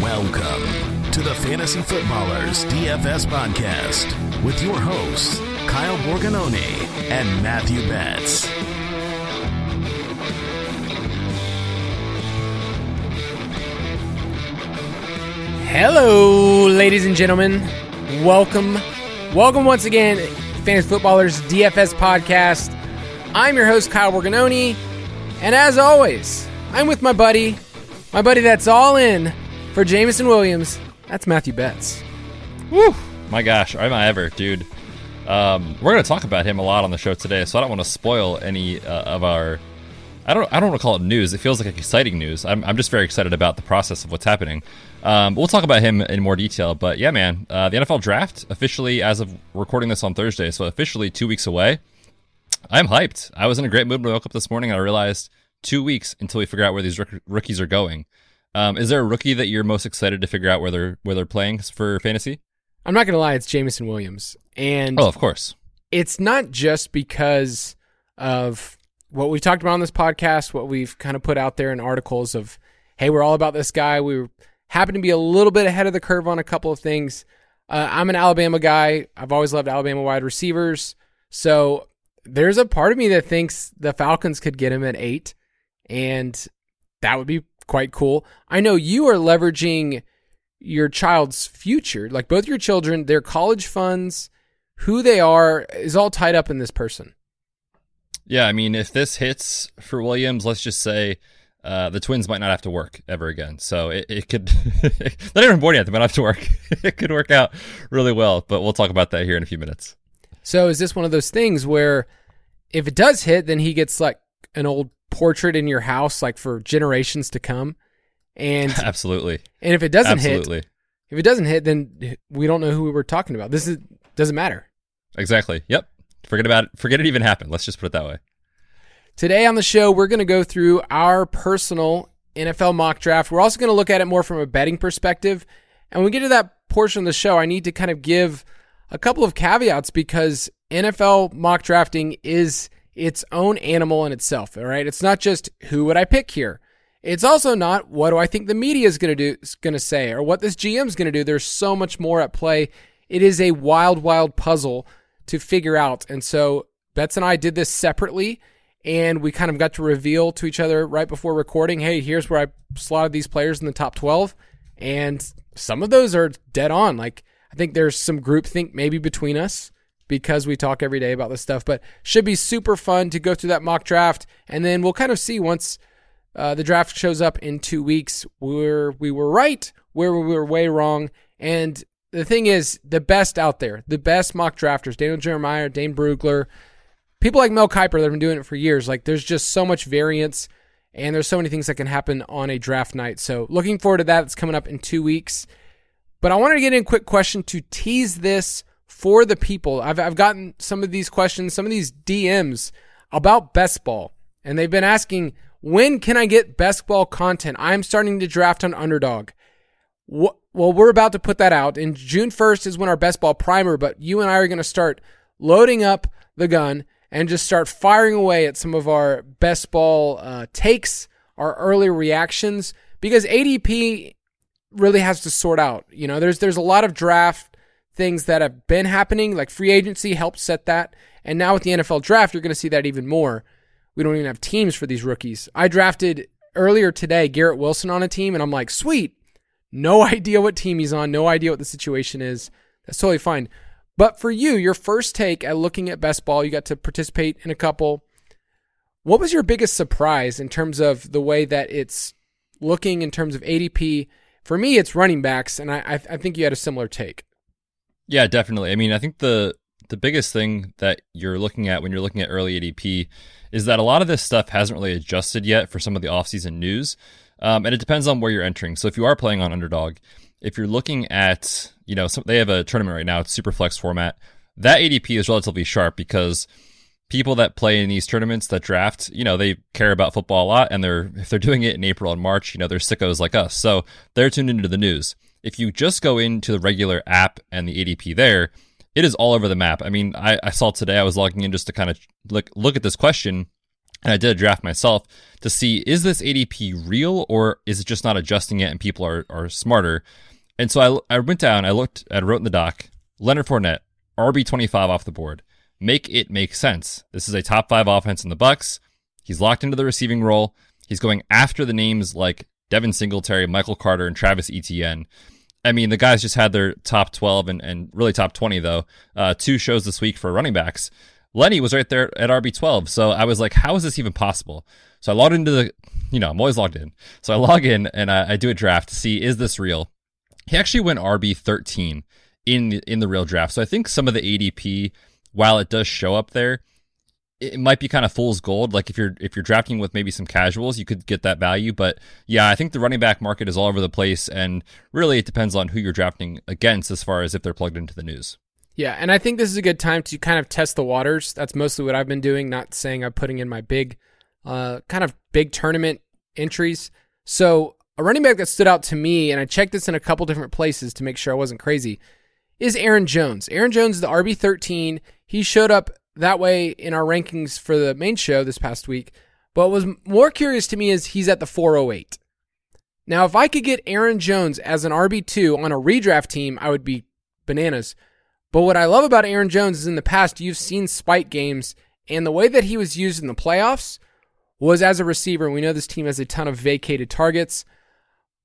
Welcome to the Fantasy Footballers DFS podcast with your hosts, Kyle Borgognoni and Matthew Betts. Hello, ladies and gentlemen. Welcome. Welcome once again, Fantasy Footballers DFS podcast. I'm your host, Kyle Borgognoni. And as always, I'm with my buddy, my buddy that's all in for Jameson Williams. That's Matthew Betts. Woo! My gosh, am I ever, dude? Um, we're going to talk about him a lot on the show today, so I don't want to spoil any uh, of our. I don't. I don't want to call it news. It feels like exciting news. I'm, I'm just very excited about the process of what's happening. Um, we'll talk about him in more detail, but yeah, man, uh, the NFL draft officially, as of recording this on Thursday, so officially two weeks away. I'm hyped. I was in a great mood when I woke up this morning, and I realized two weeks until we figure out where these rook- rookies are going. Um, is there a rookie that you're most excited to figure out where they're where they're playing for fantasy? I'm not going to lie, it's Jameson Williams. And Oh, of course. it's not just because of what we've talked about on this podcast, what we've kind of put out there in articles of, hey, we're all about this guy. We happen to be a little bit ahead of the curve on a couple of things. Uh, I'm an Alabama guy. I've always loved Alabama wide receivers. So there's a part of me that thinks the Falcons could get him at eight, and that would be quite cool. I know you are leveraging your child's future, like both your children, their college funds, who they are, is all tied up in this person. Yeah, I mean, if this hits for Williams, let's just say uh, the Twins might not have to work ever again. So it, it could, they're not even born yet, they might not have to work. it could work out really well, but we'll talk about that here in a few minutes. So is this one of those things where if it does hit, then he gets like an old portrait in your house, like for generations to come? And Absolutely. and if it doesn't Absolutely. hit, if it doesn't hit, then we don't know who we were talking about. This is doesn't matter. Exactly. Yep. Forget about it. Forget it even happened. Let's just put it that way. Today on the show, we're going to go through our personal NFL mock draft. We're also going to look at it more from a betting perspective. And when we get to that portion of the show, I need to kind of give a couple of caveats because NFL mock drafting is its own animal in itself. All right. It's not just who would I pick here. It's also not what do I think the media is going to do, going to say, or what this GM is going to do. There's so much more at play. It is a wild, wild puzzle to figure out. And so Betts and I did this separately, and we kind of got to reveal to each other right before recording, hey, here's where I slotted these players in the top 12. And some of those are dead on. Like, I think there's some groupthink maybe between us because we talk every day about this stuff, but should be super fun to go through that mock draft. And then we'll kind of see once uh, the draft shows up in two weeks where we were right, where we were way wrong. And the thing is, the best out there, the best mock drafters, Daniel Jeremiah, Dane Brugler, people like Mel Kiper that have been doing it for years. Like, there's just so much variance, and there's so many things that can happen on a draft night. So, looking forward to that. It's coming up in two weeks. But I wanted to get in a quick question to tease this for the people. I've, I've gotten some of these questions, some of these DMs about best ball, and they've been asking, when can I get best ball content? I'm starting to draft on underdog. Wh- Well, we're about to put that out. And June 1st is when our best ball primer, but you and I are going to start loading up the gun and just start firing away at some of our best ball uh, takes, our early reactions, because ADP really has to sort out. You know, there's there's a lot of draft things that have been happening, like free agency helped set that, and now with the NFL draft, you're going to see that even more. We don't even have teams for these rookies. I drafted earlier today Garrett Wilson on a team, and I'm like, sweet. No idea what team he's on, no idea what the situation is. That's totally fine. But for you, your first take at looking at best ball, you got to participate in a couple. What was your biggest surprise in terms of the way that it's looking in terms of ADP? For me, it's running backs, and I, I think you had a similar take. Yeah, definitely. I mean, I think the the biggest thing that you're looking at when you're looking at early ADP is that a lot of this stuff hasn't really adjusted yet for some of the offseason news. Um, and it depends on where you're entering. So if you are playing on underdog, if you're looking at, you know, some, they have a tournament right now, it's super flex format. That ADP is relatively sharp because people that play in these tournaments that draft, you know, they care about football a lot and they're if they're doing it in April and March, you know, they're sickos like us. So they're tuned into the news. If you just go into the regular app and the ADP there, it is all over the map. I mean, I, I saw today I was logging in just to kind of look look at this question, and I did a draft myself to see is this ADP real or is it just not adjusting it and people are are smarter. And so I I went down, I looked, I wrote in the doc, Leonard Fournette, RB twenty five off the board. Make it make sense. This is a top five offense in the Bucs. He's locked into the receiving role. He's going after the names like Devin Singletary, Michael Carter, and Travis Etienne. I mean, the guys just had their top 12 and, and really top 20, though. Uh, two shows this week for running backs. Lenny was right there at RB12. So I was like, how is this even possible? So I logged into the, you know, I'm always logged in. So I log in and I, I do a draft to see, is this real? He actually went RB13 in the, in the real draft. So I think some of the ADP, while it does show up there, it might be kind of fool's gold. Like if you're if you're drafting with maybe some casuals, you could get that value. But yeah, I think the running back market is all over the place, and really it depends on who you're drafting against as far as if they're plugged into the news. Yeah, and I think this is a good time to kind of test the waters. That's mostly what I've been doing. Not saying I'm putting in my big, uh, kind of big tournament entries. So a running back that stood out to me, and I checked this in a couple different places to make sure I wasn't crazy, is Aaron Jones. Aaron Jones is the RB 13. He showed up that way in our rankings for the main show this past week. But what was more curious to me is he's at the 408. Now, if I could get Aaron Jones as an RB2 on a redraft team, I would be bananas. But what I love about Aaron Jones is in the past, you've seen spike games, and the way that he was used in the playoffs was as a receiver. We know this team has a ton of vacated targets.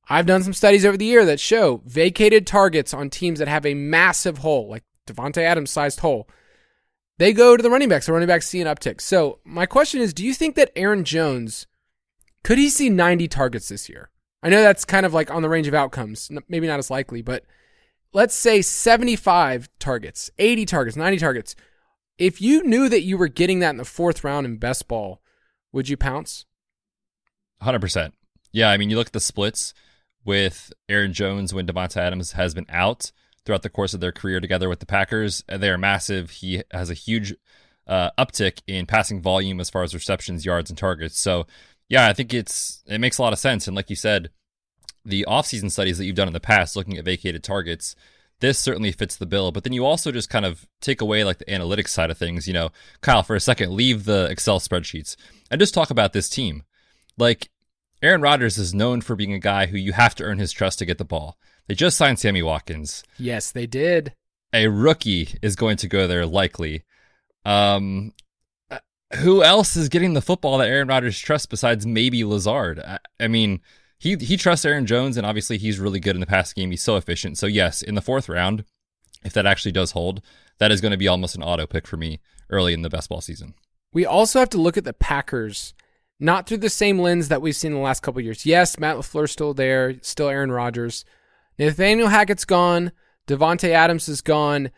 I've done some studies over the year that show vacated targets on teams that have a massive hole, like Davante Adams sized hole they go to the running backs. The running backs see an uptick. So my question is, do you think that Aaron Jones could he see 90 targets this year? I know that's kind of like on the range of outcomes, maybe not as likely, but let's say 75 targets, 80 targets, 90 targets. If you knew that you were getting that in the fourth round in best ball, would you pounce? 100%. Yeah, I mean, you look at the splits with Aaron Jones when Davante Adams has been out throughout the course of their career together with the Packers. They are massive. He has a huge uh, uptick in passing volume as far as receptions, yards, and targets. So, yeah, I think it's it makes a lot of sense. And like you said, the offseason studies that you've done in the past, looking at vacated targets, this certainly fits the bill. But then you also just kind of take away like the analytics side of things. You know, Kyle, for a second, leave the Excel spreadsheets and just talk about this team. Like Aaron Rodgers is known for being a guy who you have to earn his trust to get the ball. They just signed Sammy Watkins. Yes, they did. A rookie is going to go there likely. Um, uh, who else is getting the football that Aaron Rodgers trusts besides maybe Lazard? I, I mean, he he trusts Aaron Jones, and obviously he's really good in the pass game. He's so efficient. So yes, in the fourth round, if that actually does hold, that is going to be almost an auto pick for me early in the best ball season. We also have to look at the Packers, not through the same lens that we've seen in the last couple years. Yes, Matt LaFleur's still there, still Aaron Rodgers. Nathaniel Hackett's gone. Davante Adams is gone.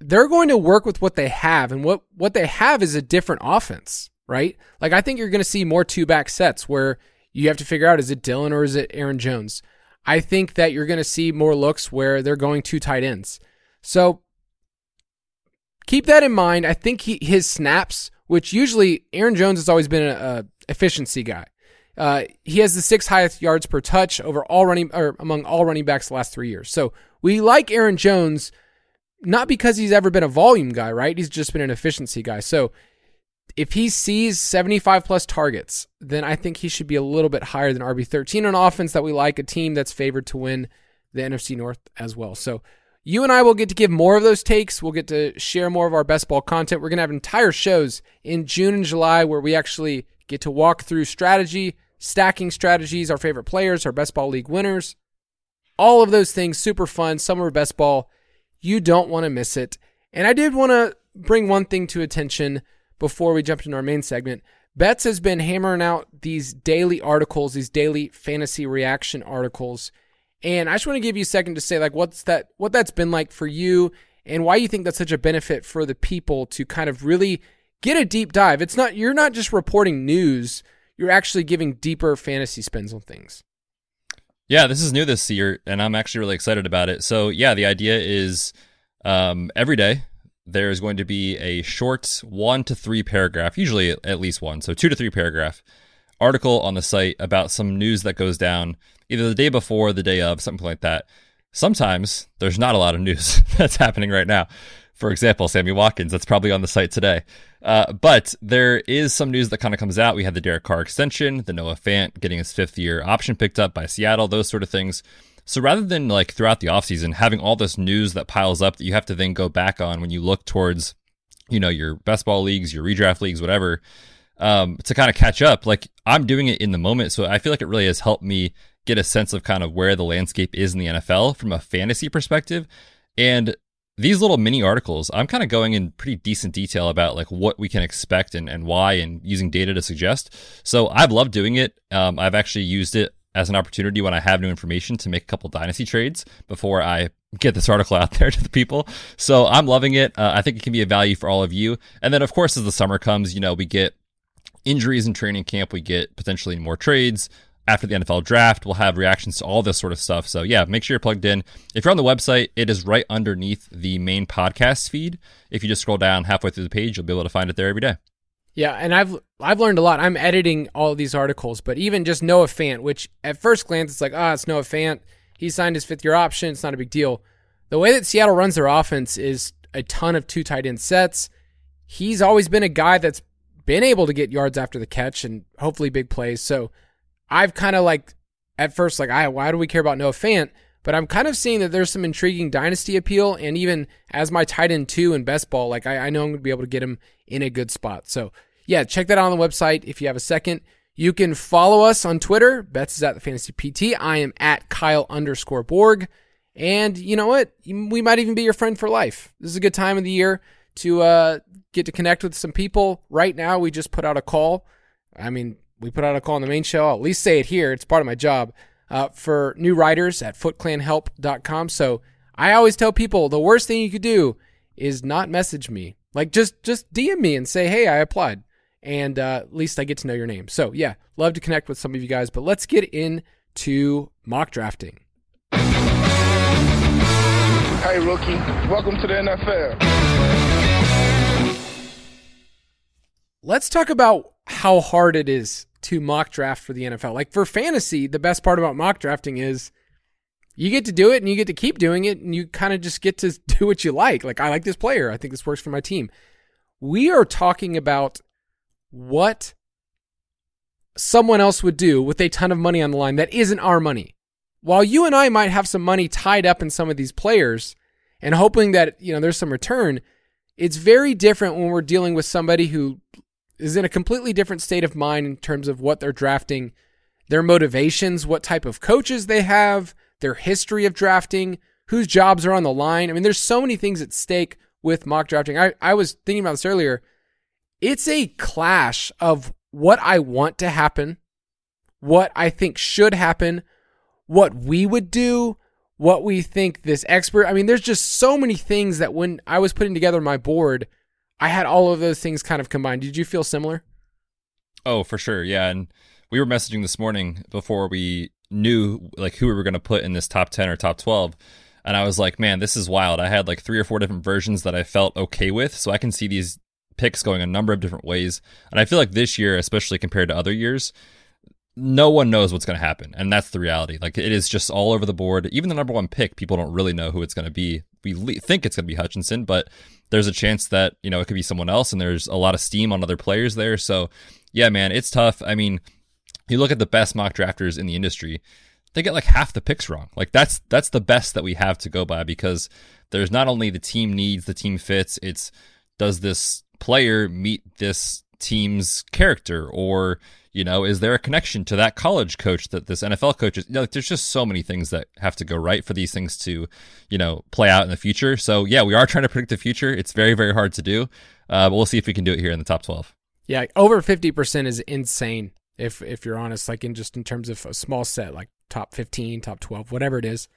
They're going to work with what they have, and what what they have is a different offense, right? Like I think you're going to see more two back sets where you have to figure out is it Dillon or is it Aaron Jones. I think that you're going to see more looks where they're going two tight ends. So keep that in mind. I think he, his snaps, which usually Aaron Jones has always been a, a efficiency guy. Uh, he has the sixth highest yards per touch over all running or among all running backs the last three years. So we like Aaron Jones not because he's ever been a volume guy, right? He's just been an efficiency guy. So if he sees 75 plus targets, then I think he should be a little bit higher than RB13 on offense that we like, a team that's favored to win the NFC North as well. So you and I will get to give more of those takes. We'll get to share more of our best ball content. We're going to have entire shows in June and July where we actually get to walk through strategy, stacking strategies, our favorite players, our best ball league winners. All of those things, super fun. Summer best ball. You don't want to miss it. And I did want to bring one thing to attention before we jump into our main segment. Betts has been hammering out these daily articles, these daily fantasy reaction articles. And I just want to give you a second to say like what's that what that's been like for you and why you think that's such a benefit for the people to kind of really get a deep dive. It's not you're not just reporting news, you're actually giving deeper fantasy spins on things. Yeah, this is new this year, and I'm actually really excited about it. So, yeah, the idea is um, every day there is going to be a short one to three paragraph, usually at least one, so two to three paragraph article on the site about some news that goes down either the day before, the day of, something like that. Sometimes there's not a lot of news that's happening right now. For example, Sammy Watkins, that's probably on the site today. Uh, but there is some news that kind of comes out. We had the Derek Carr extension, the Noah Fant getting his fifth year option picked up by Seattle, those sort of things. So rather than like throughout the offseason having all this news that piles up that you have to then go back on when you look towards, you know, your best ball leagues, your redraft leagues, whatever, um, to kind of catch up, like I'm doing it in the moment. So I feel like it really has helped me get a sense of kind of where the landscape is in the NFL from a fantasy perspective. And these little mini articles, I'm kind of going in pretty decent detail about like what we can expect and, and why and using data to suggest. So I've loved doing it. Um, I've actually used it as an opportunity when I have new information to make a couple dynasty trades before I get this article out there to the people. So I'm loving it. Uh, I think it can be a value for all of you. And then, of course, as the summer comes, you know, we get injuries in training camp, we get potentially more trades after the NFL draft. We'll have reactions to all this sort of stuff. So yeah, make sure you're plugged in. If you're on the website, it is right underneath the main podcast feed. If you just scroll down halfway through the page, you'll be able to find it there every day. Yeah, and I've I've learned a lot. I'm editing all of these articles, but even just Noah Fant, which at first glance it's like, ah, oh, it's Noah Fant. He signed his fifth year option. It's not a big deal. The way that Seattle runs their offense is a ton of two tight end sets. He's always been a guy that's been able to get yards after the catch and hopefully big plays. So I've kind of like at first like, I why do we care about Noah Fant? But I'm kind of seeing that there's some intriguing dynasty appeal, and even as my tight end two in best ball, like I, I know I'm to be able to get him in a good spot. So yeah, check that out on the website if you have a second. You can follow us on Twitter. Betts is at the Fantasy PT. I am at Kyle underscore Borg. And you know what? We might even be your friend for life. This is a good time of the year to uh, get to connect with some people. Right now, we just put out a call. I mean, we put out a call on the main show. I'll at least say it here. It's part of my job uh, for new writers at footclanhelp.com. So I always tell people the worst thing you could do is not message me. Like just just DM me and say, hey, I applied, and uh, at least I get to know your name. So yeah, love to connect with some of you guys. But let's get into mock drafting. Hey rookie, welcome to the NFL. Let's talk about how hard it is to mock draft for the NFL. Like for fantasy, the best part about mock drafting is you get to do it and you get to keep doing it and you kind of just get to do what you like. Like I like this player. I think this works for my team. We are talking about what someone else would do with a ton of money on the line that isn't our money. While you and I might have some money tied up in some of these players and hoping that, you know, there's some return, it's very different when we're dealing with somebody who is in a completely different state of mind in terms of what they're drafting, their motivations, what type of coaches they have, their history of drafting, whose jobs are on the line. I mean, there's so many things at stake with mock drafting. I, I was thinking about this earlier. It's a clash of what I want to happen, what I think should happen, what we would do, what we think this expert. I mean, there's just so many things that when I was putting together my board, I had all of those things kind of combined. Did you feel similar? Oh, for sure. Yeah. And we were messaging this morning before we knew like who we were going to put in this top 10 or top 12. And I was like, man, this is wild. I had like three or four different versions that I felt okay with. So I can see these picks going a number of different ways. And I feel like this year, especially compared to other years, no one knows what's going to happen. And that's the reality. Like it is just all over the board. Even the number one pick, people don't really know who it's going to be. We le- think it's going to be Hutchinson, but there's a chance that, you know, it could be someone else and there's a lot of steam on other players there. So, yeah, man, it's tough. I mean, you look at the best mock drafters in the industry, they get like half the picks wrong. Like that's that's the best that we have to go by because there's not only the team needs, the team fits, it's does this player meet this team's character or you know, is there a connection to that college coach that this NFL coach is? You know, there's just so many things that have to go right for these things to, you know, play out in the future. So yeah, we are trying to predict the future. It's very, very hard to do, uh, but we'll see if we can do it here in the top 12. Yeah, over 50% is insane. If if you're honest, like in just in terms of a small set, like top 15, top 12, whatever it is,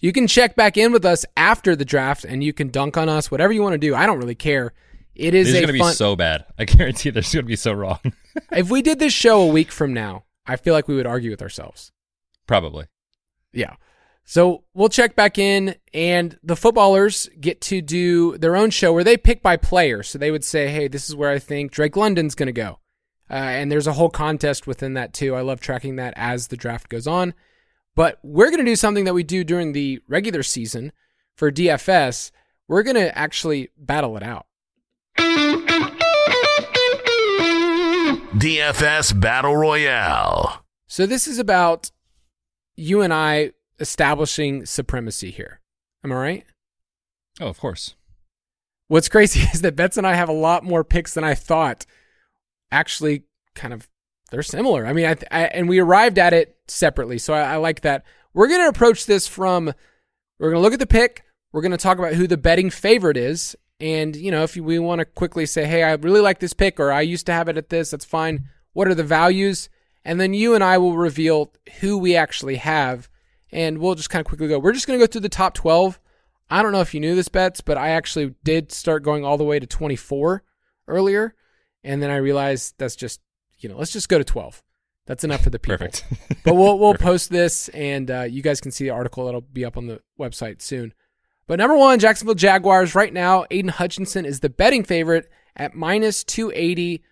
You can check back in with us after the draft and you can dunk on us, whatever you want to do. I don't really care. It is This is a going to fun- be so bad. I guarantee this is going to be so wrong. if we did this show a week from now, I feel like we would argue with ourselves. Probably. Yeah. So we'll check back in, and the footballers get to do their own show where they pick by player. So they would say, hey, this is where I think Drake London's going to go. Uh, and there's a whole contest within that, too. I love tracking that as the draft goes on. But we're going to do something that we do during the regular season for DFS. We're going to actually battle it out. DFS Battle Royale. So this is about you and I establishing supremacy here. Am I right? Oh, of course. What's crazy is that Betts and I have a lot more picks than I thought. Actually, kind of, they're similar. I mean, I, I and we arrived at it separately, so I, I like that. We're going to approach this from. We're going to look at the pick. We're going to talk about who the betting favorite is, and you know, if we want to quickly say, "Hey, I really like this pick," or "I used to have it at this," that's fine. What are the values? And then you and I will reveal who we actually have, and we'll just kind of quickly go. We're just going to go through the top twelve. I don't know if you knew this, Betts, but I actually did start going all the way to 24 earlier. And then I realized that's just, you know, let's just go to 12. That's enough for the people. Perfect. but we'll we'll post this, and uh, you guys can see the article that'll be up on the website soon. But number one, Jacksonville Jaguars right now. Aidan Hutchinson is the betting favorite at minus 280.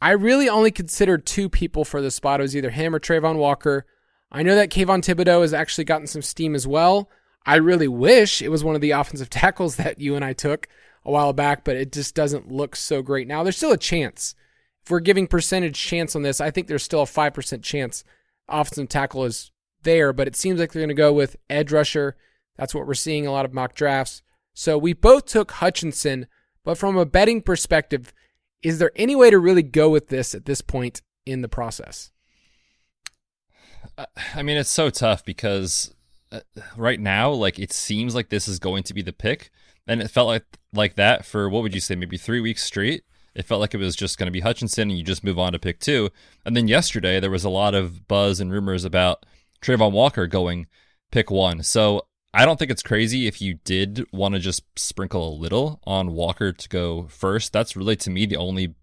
I really only considered two people for the spot. It was either him or Travon Walker. I know that Kayvon Thibodeaux has actually gotten some steam as well. I really wish it was one of the offensive tackles that you and I took a while back, but it just doesn't look so great now. There's still a chance. If we're giving percentage chance on this, I think there's still a 5% chance offensive tackle is there, but it seems like they're going to go with edge rusher. That's what we're seeing a lot of mock drafts. So we both took Hutchinson, but from a betting perspective, is there any way to really go with this at this point in the process? I mean, it's so tough because uh, right now, like it seems like this is going to be the pick, and it felt like like that for what would you say, maybe three weeks straight. It felt like it was just going to be Hutchinson, and you just move on to pick two. And then yesterday, there was a lot of buzz and rumors about Travon Walker going pick one. So I don't think it's crazy if you did want to just sprinkle a little on Walker to go first. That's really to me the only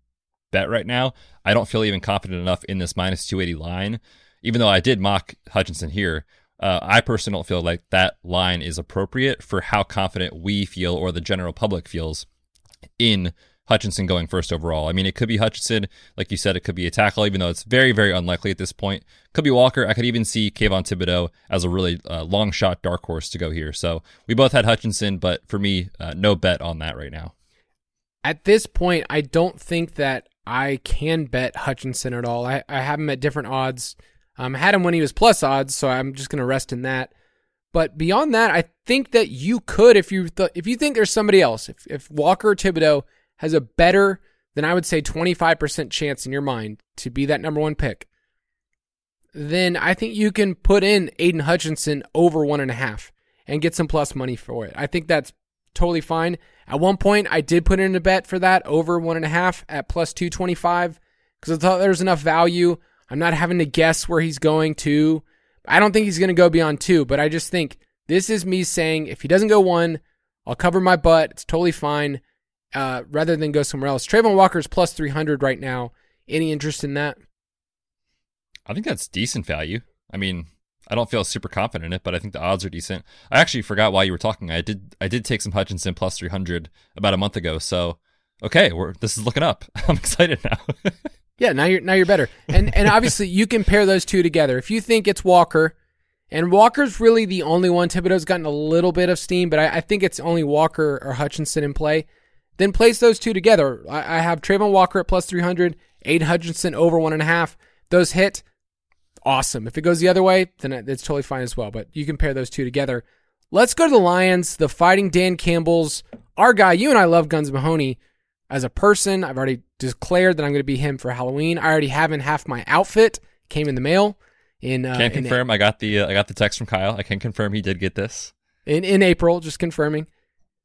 bet right now. I don't feel even confident enough in this minus 280 line, even though I did mock Hutchinson here. Uh, I personally don't feel like that line is appropriate for how confident we feel or the general public feels in Hutchinson going first overall. I mean, it could be Hutchinson, like you said, it could be a tackle, even though it's very, very unlikely at this point. Could be Walker. I could even see Kayvon Thibodeaux as a really uh, long shot dark horse to go here. So we both had Hutchinson, but for me, uh, no bet on that right now. At this point, I don't think that I can bet Hutchinson at all. I, I have him at different odds. Um, I had him when he was plus odds, so I'm just going to rest in that. But beyond that, I think that you could, if you th- if you think there's somebody else, if if Walker or Thibodeaux has a better than I would say 25% chance in your mind to be that number one pick, then I think you can put in Aidan Hutchinson over one and a half and get some plus money for it. I think that's totally fine. At one point, I did put in a bet for that over one and a half at plus 225 because I thought there was enough value. I'm not having to guess where he's going to. I don't think he's going to go beyond two, but I just think this is me saying if he doesn't go one, I'll cover my butt. It's totally fine uh, rather than go somewhere else. Travon Walker's plus 300 right now. Any interest in that? I think that's decent value. I mean, I don't feel super confident in it, but I think the odds are decent. I actually forgot while you were talking. I did I did take some Hutchinson plus 300 about a month ago. So, okay, we're this is looking up. I'm excited now. Yeah, now you're now you're better. And and obviously you can pair those two together. If you think it's Walker, and Walker's really the only one. Thibodeaux's gotten a little bit of steam, but I, I think it's only Walker or Hutchinson in play. Then place those two together. I, I have Travon Walker at plus three hundred, Aidan Hutchinson over one and a half. Those hit, awesome. If it goes the other way, then it's totally fine as well. But you can pair those two together. Let's go to the Lions, the Fighting Dan Campbell's, our guy. You and I love Guns Mahoney as a person. I've already declared that I'm going to be him for Halloween. I already have in half my outfit. Came in the mail. In uh, can in- confirm. I got the uh, I got the text from Kyle. I can confirm he did get this. in, in April, just confirming.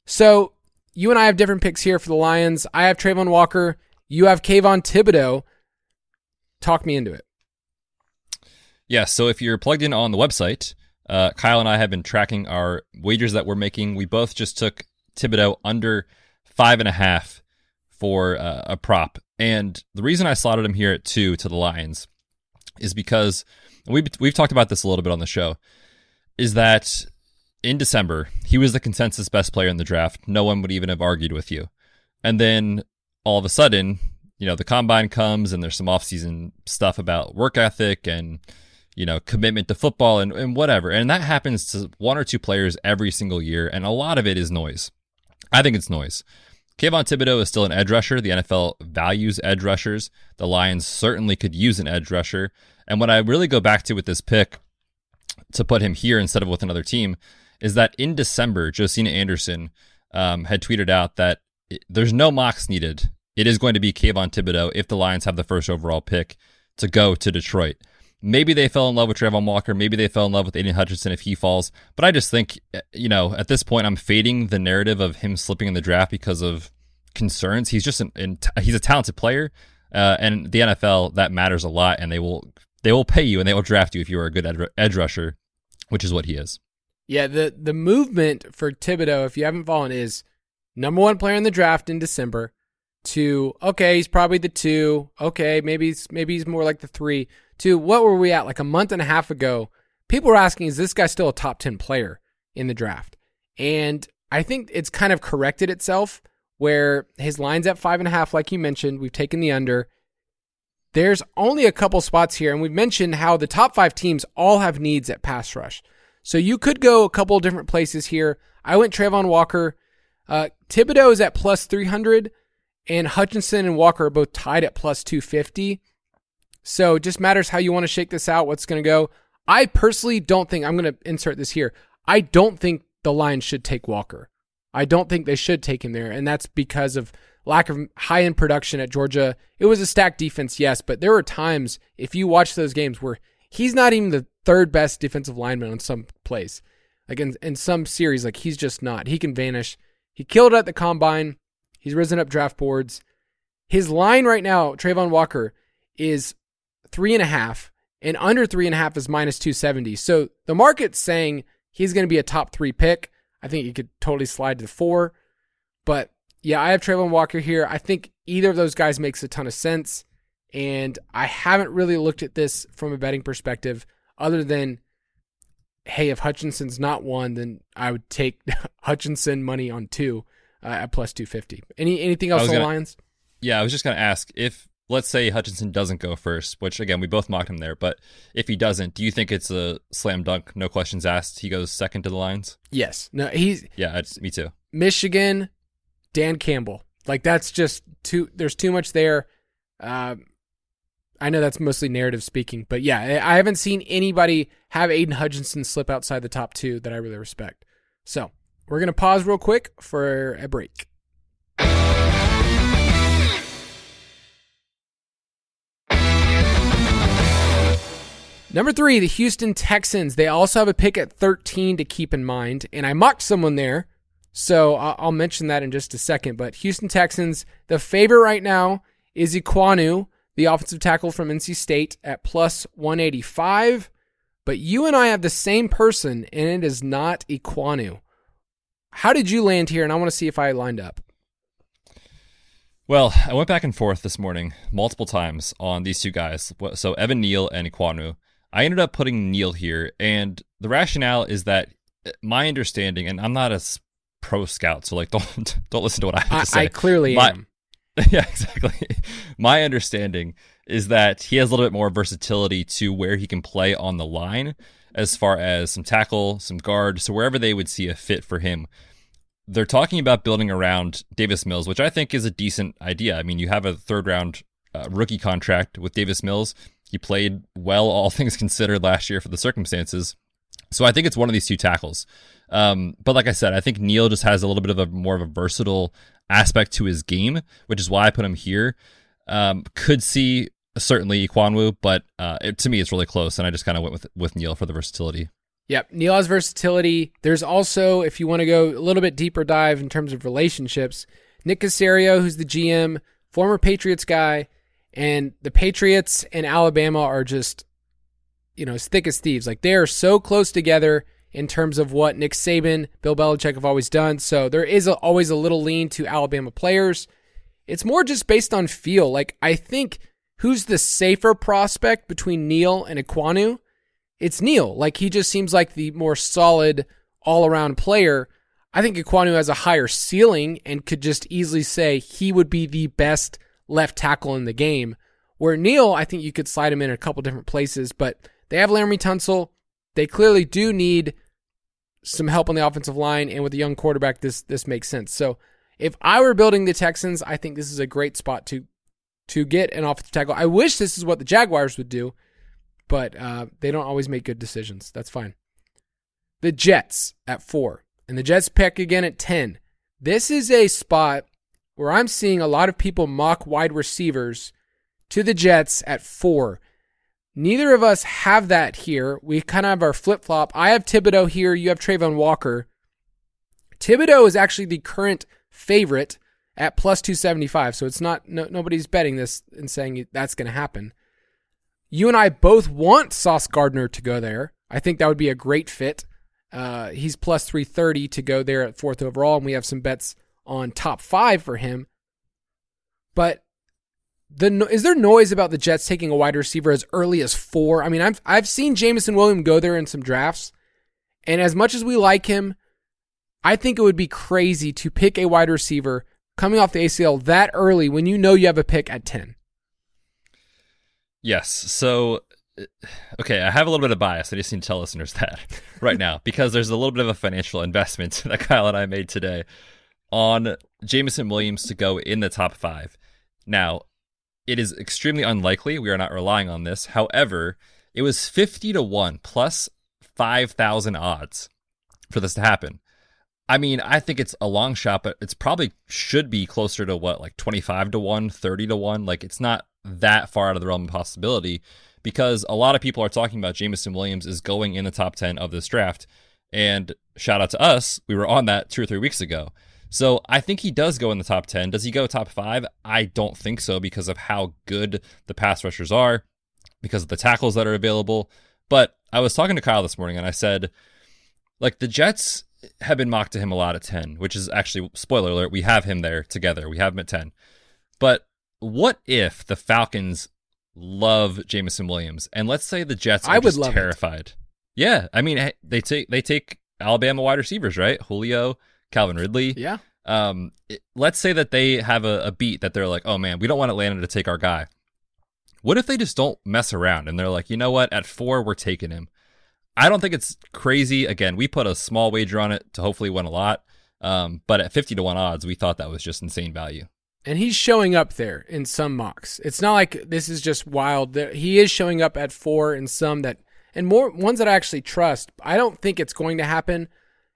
So you and I have different picks here for the Lions. I have Travon Walker. You have Kayvon Thibodeaux. Talk me into it. Yeah, so if you're plugged in on the website, Uh, Kyle and I have been tracking our wagers that we're making. We both just took Thibodeaux under five and a half for uh, a prop. And the reason I slotted him here at two to the Lions is because we've, we've talked about this a little bit on the show, is that in December, he was the consensus best player in the draft. No one would even have argued with you. And then all of a sudden, you know, the combine comes and there's some offseason stuff about work ethic and, you know, commitment to football and, and whatever. And that happens to one or two players every single year. And a lot of it is noise. I think it's noise. Kayvon Thibodeaux is still an edge rusher. The NFL values edge rushers. The Lions certainly could use an edge rusher. And what I really go back to with this pick to put him here instead of with another team is that in December, Josina Anderson um, had tweeted out that it, there's no mocks needed. It is going to be Kayvon Thibodeaux if the Lions have the first overall pick to go to Detroit. Maybe they fell in love with Travon Walker. Maybe they fell in love with Aidan Hutchinson if he falls. But I just think, eh, you know, at this point, I'm fading the narrative of him slipping in the draft because of concerns. He's just an, he's a talented player, uh, and the NFL that matters a lot, and they will they will pay you and they will draft you if you are a good edge rusher, which is what he is. Yeah, the the movement for Thibodeaux, if you haven't fallen, is number one player in the draft in December. To okay, he's probably the two. Okay, maybe he's maybe he's more like the three. To what were we at like a month and a half ago? People were asking, is this guy still a top ten player in the draft? And I think it's kind of corrected itself where his line's at five and a half, like you mentioned. We've taken the under. There's only a couple spots here, and we've mentioned how the top five teams all have needs at pass rush. So you could go a couple different places here. I went Travon Walker. Uh, Thibodeaux is at plus 300, and Hutchinson and Walker are both tied at plus 250. So it just matters how you want to shake this out, what's going to go. I personally don't think, I'm going to insert this here. I don't think the Lions should take Walker. I don't think they should take him there, and that's because of lack of high end production at Georgia. It was a stacked defense, yes, but there were times, if you watch those games, where he's not even the third best defensive lineman on some plays. Like in, in some series, like he's just not. He can vanish. He killed at the combine. He's risen up draft boards. His line right now, Travon Walker, is three and a half, and under three and a half is minus 270. So the market's saying he's going to be a top three pick. I think he could totally slide to the four. But yeah, I have Travon Walker here. I think either of those guys makes a ton of sense. And I haven't really looked at this from a betting perspective other than hey, if Hutchinson's not one, then I would take Hutchinson money on two uh, at plus two fifty. Any anything else on gonna, Lions? Yeah, I was just gonna ask if let's say Hutchinson doesn't go first, which again we both mocked him there, but if he doesn't, do you think it's a slam dunk, no questions asked? He goes second to the Lions. Yes. No, he's yeah, me too. Michigan, Dan Campbell. Like that's just too. There's too much there. Uh, I know that's mostly narrative speaking, but yeah, I haven't seen anybody have Aidan Hutchinson slip outside the top two that I really respect. So we're going to pause real quick for a break. Number three, the Houston Texans. They also have a pick at 13 to keep in mind, and I mocked someone there, so I'll mention that in just a second. But Houston Texans, the favorite right now is Ekwonu the offensive tackle from NC State, at plus 185. But you and I have the same person, and it is not Ekwonu. How did you land here? And I want to see if I lined up. Well, I went back and forth this morning multiple times on these two guys. So Evan Neal and Ekwonu. I ended up putting Neal here, and the rationale is that uh, my understanding, and I'm not a pro scout, so like don't don't listen to what I have to say. I clearly my, am. Yeah, exactly. My understanding is that he has a little bit more versatility to where he can play on the line as far as some tackle, some guard, so wherever they would see a fit for him. They're talking about building around Davis Mills, which I think is a decent idea. I mean, you have a third round uh, rookie contract with Davis Mills. He played well, all things considered, last year for the circumstances. So I think it's one of these two tackles. Um, but like I said, I think Neal just has a little bit of a more of a versatile aspect to his game, which is why I put him here. Um, could see certainly Ekwonu, but uh, it, to me it's really close, and I just kind of went with with Neal for the versatility. Yep, Neal has versatility. There's also, if you want to go a little bit deeper dive in terms of relationships, Nick Caserio, who's the GM, former Patriots guy, and the Patriots and Alabama are just you know, as thick as thieves. Like they are so close together in terms of what Nick Saban, Bill Belichick have always done. So there is a, always a little lean to Alabama players. It's more just based on feel. Like I think who's the safer prospect between Neal and Ekwonu? It's Neal. Like he just seems like the more solid all around player. I think Ekwonu has a higher ceiling and could just easily say he would be the best left tackle in the game. Where Neal, I think you could slide him in a couple different places, but they have Laremy Tunsil. They clearly do need some help on the offensive line, and with a young quarterback, this this makes sense. So if I were building the Texans, I think this is a great spot to to get an offensive tackle. I wish this is what the Jaguars would do, but uh, they don't always make good decisions. That's fine. The Jets at four, and the Jets pick again at ten. This is a spot where I'm seeing a lot of people mock wide receivers to the Jets at four. Neither of us have that here. We kind of have our flip flop. I have Thibodeaux here. You have Travon Walker. Thibodeaux is actually the current favorite at plus 275. So it's not, no, nobody's betting this and saying that's going to happen. You and I both want Sauce Gardner to go there. I think that would be a great fit. Uh, he's plus 330 to go there at fourth overall, and we have some bets on top five for him. But the is there noise about the Jets taking a wide receiver as early as four? I mean, I've I've seen Jameson Williams go there in some drafts, and as much as we like him, I think it would be crazy to pick a wide receiver coming off the ACL that early when you know you have a pick at ten. Yes. So, uh, okay, I have a little bit of bias. I just need to tell listeners that right now because there's a little bit of a financial investment that Kyle and I made today on Jameson Williams to go in the top five. Now, it is extremely unlikely. We are not relying on this. However, it was 50 to 1 plus 5,000 odds for this to happen. I mean, I think it's a long shot, but it's probably should be closer to what, like 25 to 1, 30 to 1. Like it's not that far out of the realm of possibility because a lot of people are talking about Jameson Williams is going in the top 10 of this draft. And shout out to us, we were on that two or three weeks ago. So I think he does go in the top 10. Does he go top five? I don't think so because of how good the pass rushers are, because of the tackles that are available. But I was talking to Kyle this morning and I said, like, the Jets have been mocked to him a lot at 10, which is actually, spoiler alert, we have him there together. We have him at 10. But what if the Falcons love Jameson Williams and let's say the Jets are I would love terrified? It. Yeah, I mean they take they take Alabama wide receivers, right? Julio, Calvin Ridley. Yeah. Um, it, let's say that they have a, a beat that they're like, oh man, we don't want Atlanta to take our guy. What if they just don't mess around and they're like, you know what? At four, we're taking him. I don't think it's crazy. Again, we put a small wager on it to hopefully win a lot. Um, but at 50 to 1 odds, we thought that was just insane value. And he's showing up there in some mocks. It's not like this is just wild. He is showing up at four in some that, and more ones that I actually trust. I don't think it's going to happen.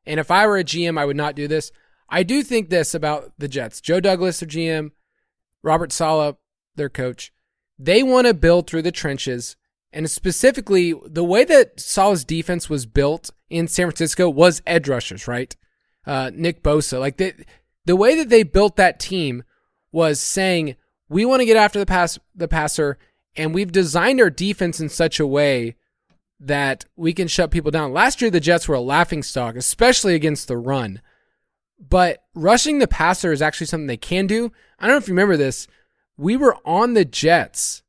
And if I were a GM, I would not do this. I do think this about the Jets. Joe Douglas, their GM, Robert Saleh, their coach. They want to build through the trenches. And specifically, the way that Saleh's defense was built in San Francisco was edge rushers, right? Uh, Nick Bosa. Like the, the way that they built that team was saying, we want to get after the pass the passer, and we've designed our defense in such a way that we can shut people down. Last year, the Jets were a laughing stock, especially against the run. But rushing the passer is actually something they can do. I don't know if you remember this. We were on the Jets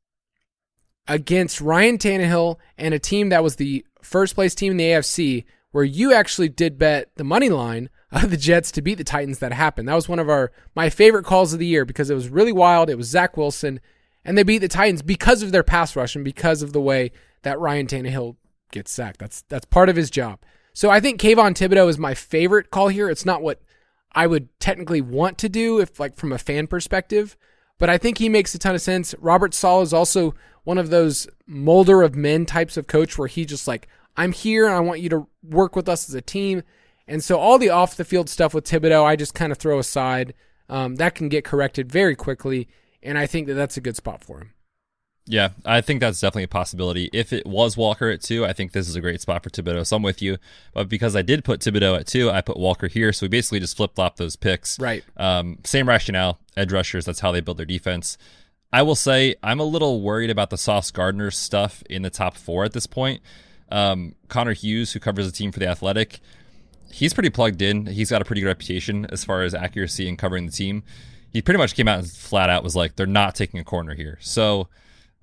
against Ryan Tannehill and a team that was the first place team in the AFC, where you actually did bet the money line of the Jets to beat the Titans. That happened. That was one of our my favorite calls of the year because it was really wild. It was Zach Wilson, and they beat the Titans because of their pass rush and because of the way that Ryan Tannehill gets sacked. That's that's part of his job. So I think Kayvon Thibodeaux is my favorite call here. It's not what I would technically want to do if like from a fan perspective, but I think he makes a ton of sense. Robert Saleh is also one of those molder of men types of coach where he just like, I'm here and I want you to work with us as a team. And so all the off the field stuff with Thibodeaux, I just kind of throw aside. Um, that can get corrected very quickly. And I think that that's a good spot for him. Yeah, I think that's definitely a possibility. If it was Walker at two, I think this is a great spot for Thibodeaux. So I'm with you. But because I did put Thibodeaux at two, I put Walker here. So we basically just flip flop those picks. Right. Um, same rationale. Edge rushers. That's how they build their defense. I will say I'm a little worried about the Sauce Gardner stuff in the top four at this point. Um, Connor Hughes, who covers the team for the Athletic, he's pretty plugged in. He's got a pretty good reputation as far as accuracy and covering the team. He pretty much came out and flat out was like, they're not taking a corner here. So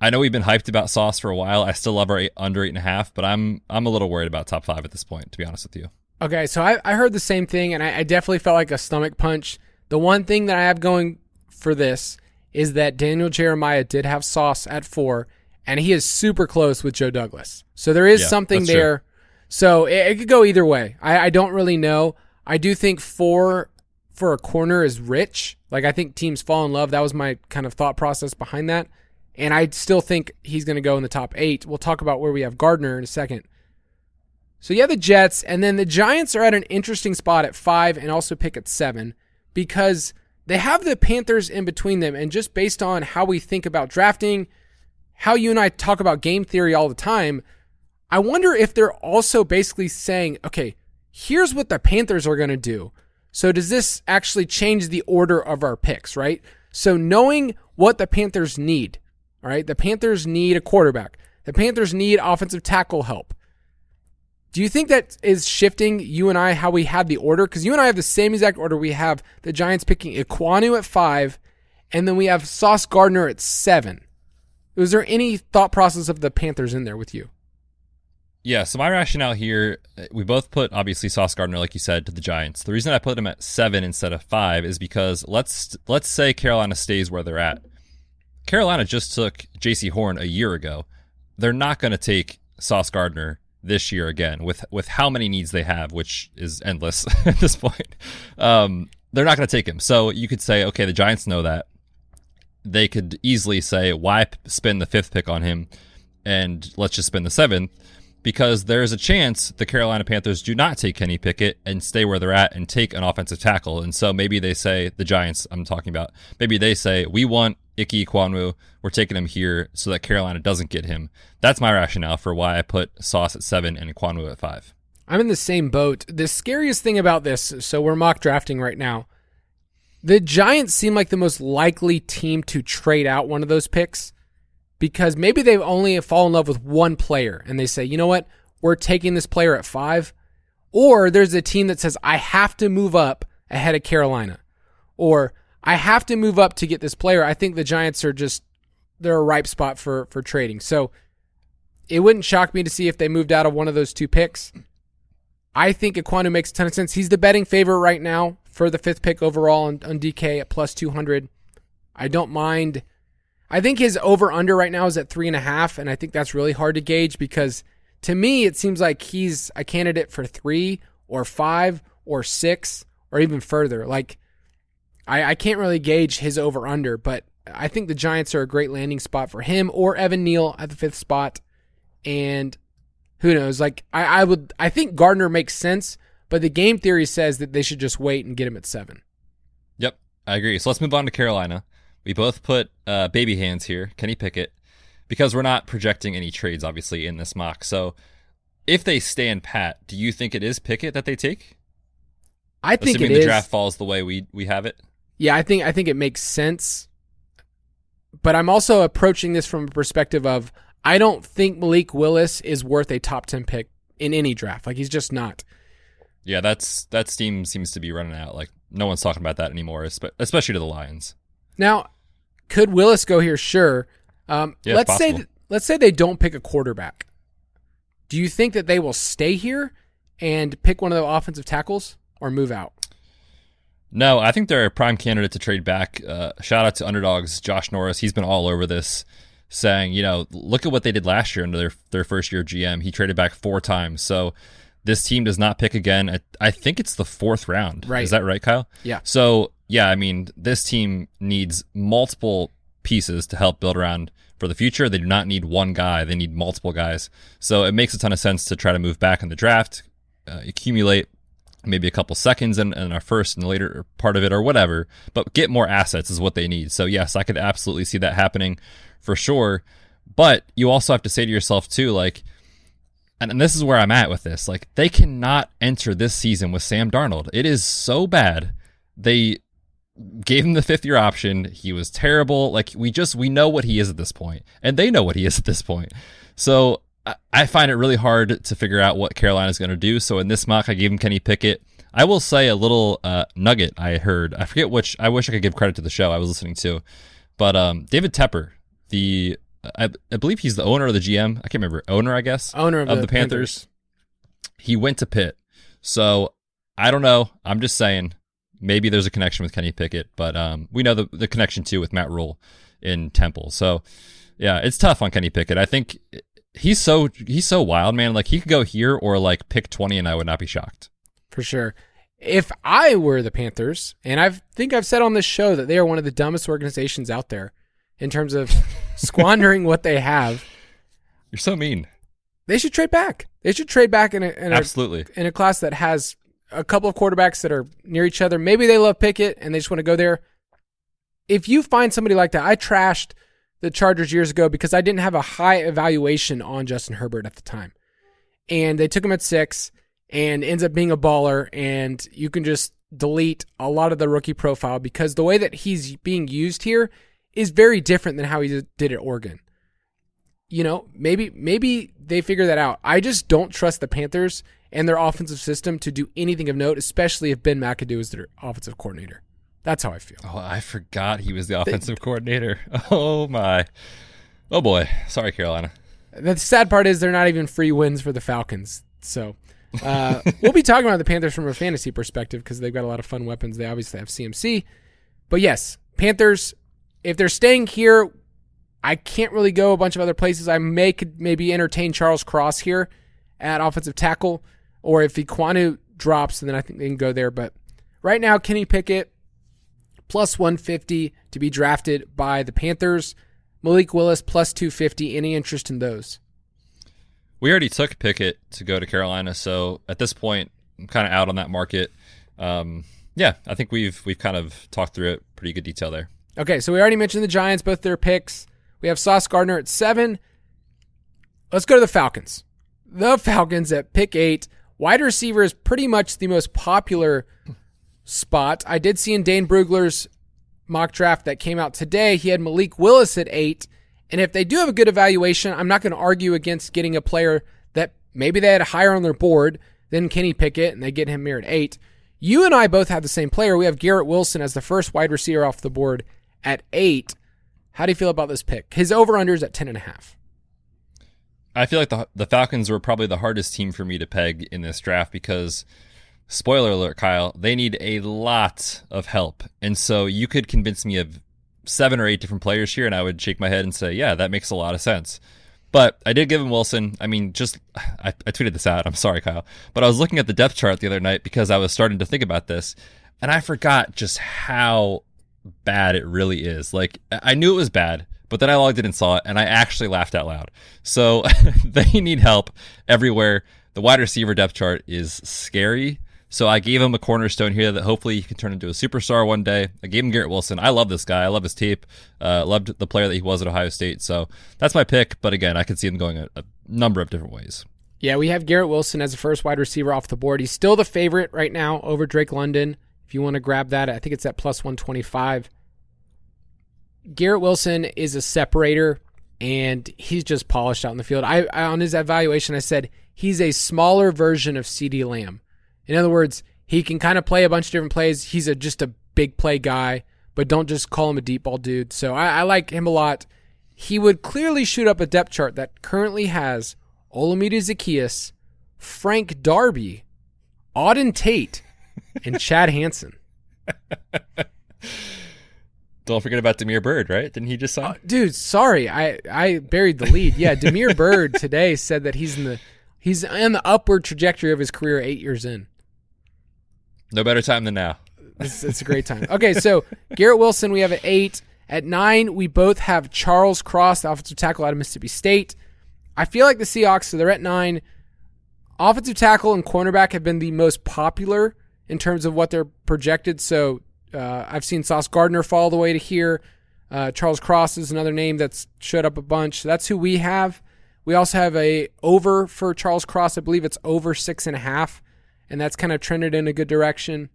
I know we've been hyped about Sauce for a while. I still love our eight, under eight and a half, but I'm I'm a little worried about top five at this point, to be honest with you. Okay, so I, I heard the same thing, and I, I definitely felt like a stomach punch. The one thing that I have going for this is that Daniel Jeremiah did have Sauce at four, and he is super close with Joe Douglas. So there is Yeah, something there. So it, it could go either way. I, I don't really know. I do think four for a corner is rich. Like I think teams fall in love. That was my kind of thought process behind that. And I still think he's going to go in the top eight. We'll talk about where we have Gardner in a second. So you have the Jets, and then the Giants are at an interesting spot at five and also pick at seven because they have the Panthers in between them. And just based on how we think about drafting, how you and I talk about game theory all the time, I wonder if they're also basically saying, okay, here's what the Panthers are going to do. So does this actually change the order of our picks, right? So knowing what the Panthers need, all right, the Panthers need a quarterback. The Panthers need offensive tackle help. Do you think that is shifting you and I how we had the order? Because you and I have the same exact order. We have the Giants picking Ekwonu at five, and then we have Sauce Gardner at seven. Was there any thought process of the Panthers in there with you? Yeah, so my rationale here, uh, we both put obviously Sauce Gardner, like you said, to the Giants. The reason I put him at seven instead of five is because let's let's say Carolina stays where they're at. Carolina just took Jaycee Horn a year ago. They're not going to take Sauce Gardner this year again with with how many needs they have, which is endless at this point. Um, they're not going to take him. So you could say, okay, the Giants know that. They could easily say, why spend the fifth pick on him, and let's just spend the seventh because there's a chance the Carolina Panthers do not take Kenny Pickett and stay where they're at and take an offensive tackle. And so maybe they say, the Giants I'm talking about, maybe they say, we want Ike Kwanwu. We're taking him here so that Carolina doesn't get him. That's my rationale for why I put Sauce at seven and Kwanwu at five. I'm in the same boat. The scariest thing about this, so we're mock drafting right now. The Giants seem like the most likely team to trade out one of those picks because maybe they've only fallen in love with one player and they say, you know what, we're taking this player at five. Or there's a team that says, I have to move up ahead of Carolina. Or I have to move up to get this player. I think the Giants are just, they're a ripe spot for, for trading. So it wouldn't shock me to see if they moved out of one of those two picks. I think Ekwonu makes a ton of sense. He's the betting favorite right now for the fifth pick overall on, on DK at plus 200. I don't mind. I think his over under right now is at three and a half, and I think that's really hard to gauge because to me, it seems like he's a candidate for three or five or six or even further. Like, I, I can't really gauge his over under, but I think the Giants are a great landing spot for him or Evan Neal at the fifth spot. And who knows? Like I, I would I think Gardner makes sense, but the game theory says that they should just wait and get him at seven. Yep, I agree. So let's move on to Carolina. We both put uh, baby hands here, Kenny Pickett, because we're not projecting any trades, obviously, in this mock. So if they stand pat, do you think it is Pickett that they take? I think Assuming the is. draft falls the way we, we have it? Yeah, I think I think it makes sense. But I'm also approaching this from a perspective of I don't think Malik Willis is worth a top ten pick in any draft. Like he's just not. Yeah, that's that steam seems to be running out. Like no one's talking about that anymore, espe- especially to the Lions. Now, could Willis go here? Sure. Um, Yeah, let's say th- let's say they don't pick a quarterback. Do you think that they will stay here and pick one of the offensive tackles or move out? No, I think they're a prime candidate to trade back. Uh, shout out to underdogs Josh Norris. He's been all over this, saying, you know, look at what they did last year under their their first year GM. He traded back four times. So this team does not pick again. At, I think it's the fourth round. Right. Is that right, Kyle? Yeah. So yeah, I mean, this team needs multiple pieces to help build around for the future. They do not need one guy; they need multiple guys. So it makes a ton of sense to try to move back in the draft, uh, accumulate maybe a couple seconds in, in our first and later part of it or whatever, but get more assets is what they need. So yes, I could absolutely see that happening for sure. But you also have to say to yourself too, like, and, and this is where I'm at with this, like they cannot enter this season with Sam Darnold. It is so bad. They gave him the fifth year option. He was terrible. Like we just we know what he is at this point, and they know what he is at this point. So I, I find it really hard to figure out what Carolina is going to do. So in this mock, I gave him Kenny Pickett. I will say a little uh, nugget I heard. I forget which. I wish I could give credit to the show I was listening to, but um, David Tepper, the I, I, believe he's the owner of the GM. I can't remember owner. I guess owner of, of the, the Panthers. Panthers. He went to Pitt, so I don't know. I'm just saying maybe there's a connection with Kenny Pickett, but um, we know the the connection too with Matt Rhule in Temple. So yeah, it's tough on Kenny Pickett. I think he's so he's so wild, man. Like he could go here or like pick 20, and I would not be shocked for sure. If I were the Panthers, and I think I've said on this show that they are one of the dumbest organizations out there in terms of squandering what they have. You're so mean. They should trade back. They should trade back in a, in a absolutely in a class that has a couple of quarterbacks that are near each other. Maybe they love Pickett and they just want to go there. If you find somebody like that, I trashed the Chargers years ago because I didn't have a high evaluation on Justin Herbert at the time. And they took him at six and ends up being a baller. And you can just delete a lot of the rookie profile because the way that he's being used here is very different than how he did at Oregon. You know, maybe maybe they figure that out. I just don't trust the Panthers and their offensive system to do anything of note, especially if Ben McAdoo is their offensive coordinator. That's how I feel. Oh, I forgot he was the offensive they, coordinator. Oh my. Oh boy. Sorry, Carolina. The sad part is they're not even free wins for the Falcons. So uh, we'll be talking about the Panthers from a fantasy perspective because they've got a lot of fun weapons. They obviously have CMC. But yes, Panthers, if they're staying here, I can't really go a bunch of other places. I may could maybe entertain Charles Cross here at offensive tackle, or if Ekwonu drops, then I think they can go there. But right now, Kenny Pickett plus 150 to be drafted by the Panthers. Malik Willis plus 250. Any interest in those? We already took Pickett to go to Carolina, so at this point, I'm kind of out on that market. Um, yeah, I think we've we've kind of talked through it pretty good detail there. Okay, so we already mentioned the Giants, both their picks. We have Sauce Gardner at seven. Let's go to the Falcons. The Falcons at pick eight. Wide receiver is pretty much the most popular spot. I did see in Dane Brugler's mock draft that came out today, he had Malik Willis at eight. And if they do have a good evaluation, I'm not going to argue against getting a player that maybe they had higher on their board than Kenny Pickett and they get him here at eight. You and I both have the same player. We have Garrett Wilson as the first wide receiver off the board at eight. How do you feel about this pick? His over under is at ten and a half. I feel like the the Falcons were probably the hardest team for me to peg in this draft because spoiler alert, Kyle, they need a lot of help. And so you could convince me of seven or eight different players here, and I would shake my head and say, yeah, that makes a lot of sense. But I did give him Wilson. I mean, just I, I tweeted this out. I'm sorry, Kyle, but I was looking at the depth chart the other night because I was starting to think about this, and I forgot just how bad it really is. Like I knew it was bad, but then I logged in and saw it, and I actually laughed out loud. So they need help everywhere. The wide receiver depth chart is scary. So I gave him a cornerstone here that hopefully he can turn into a superstar one day. I gave him Garrett Wilson. I love this guy. I love his tape. Uh, loved the player that he was at Ohio State. So that's my pick. But again, I could see him going a, a number of different ways. Yeah, we have Garrett Wilson as the first wide receiver off the board. He's still the favorite right now over Drake London. If you want to grab that, I think it's at plus 125. Garrett Wilson is a separator and he's just polished out in the field. I, I on his evaluation I said he's a smaller version of CeeDee Lamb. In other words, he can kind of play a bunch of different plays. He's a just a big play guy, but don't just call him a deep ball dude. So I, I like him a lot. He would clearly shoot up a depth chart that currently has Olamide Zaccheaus, Frank Darby, Auden Tate, and Chad Hansen. Don't forget about Damiere Byrd, right? Didn't he just sign? Uh, dude, sorry, I I buried the lead. Yeah, Damiere Byrd today said that he's in the he's in the upward trajectory of his career, eight years in. No better time than now. It's, it's a great time. Okay, so Garrett Wilson, we have at eight. At nine, we both have Charles Cross, the offensive tackle out of Mississippi State. I feel like the Seahawks, so they're at nine. Offensive tackle and cornerback have been the most popular in terms of what they're projected. So uh, I've seen Sauce Gardner fall all the way to here. Uh, Charles Cross is another name that's showed up a bunch. that's who we have. We also have a over for Charles Cross. I believe it's over six and a half, and that's kind of trended in a good direction.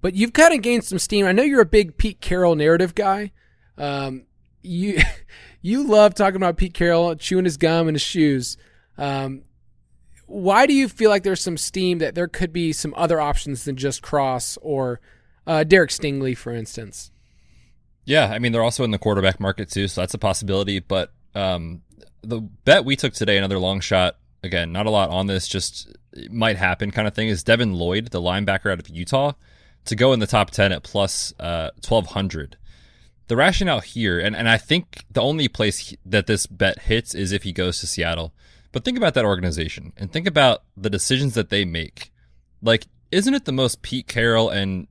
but you've kind of gained some steam. I know you're a big Pete Carroll narrative guy. Um, you you love talking about Pete Carroll chewing his gum and his shoes. Um, why do you feel like there's some steam that there could be some other options than just Cross or uh, Derek Stingley, for instance? Yeah, I mean they're also in the quarterback market too, so that's a possibility. But um, the bet we took today, another long shot. Again, not a lot on this, just might happen kind of thing. Is Devin Lloyd, the linebacker out of Utah, to go in the top ten at plus uh, twelve hundred? The rationale here, and, and I think the only place he, that this bet hits is if he goes to Seattle. But think about that organization and think about the decisions that they make. Like, isn't it the most Pete Carroll and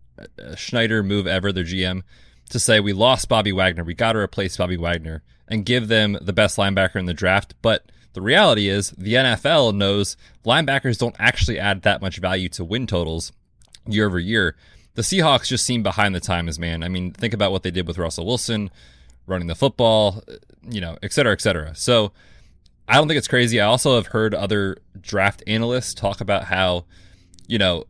Schneider move ever, their GM, to say we lost Bobby Wagner, we got to replace Bobby Wagner and give them the best linebacker in the draft? But the reality is the NFL knows linebackers don't actually add that much value to win totals year over year. The Seahawks just seem behind the times, man. I mean, think about what they did with Russell Wilson, running the football, you know, et cetera, et cetera. So, I don't think it's crazy. I also have heard other draft analysts talk about how, you know,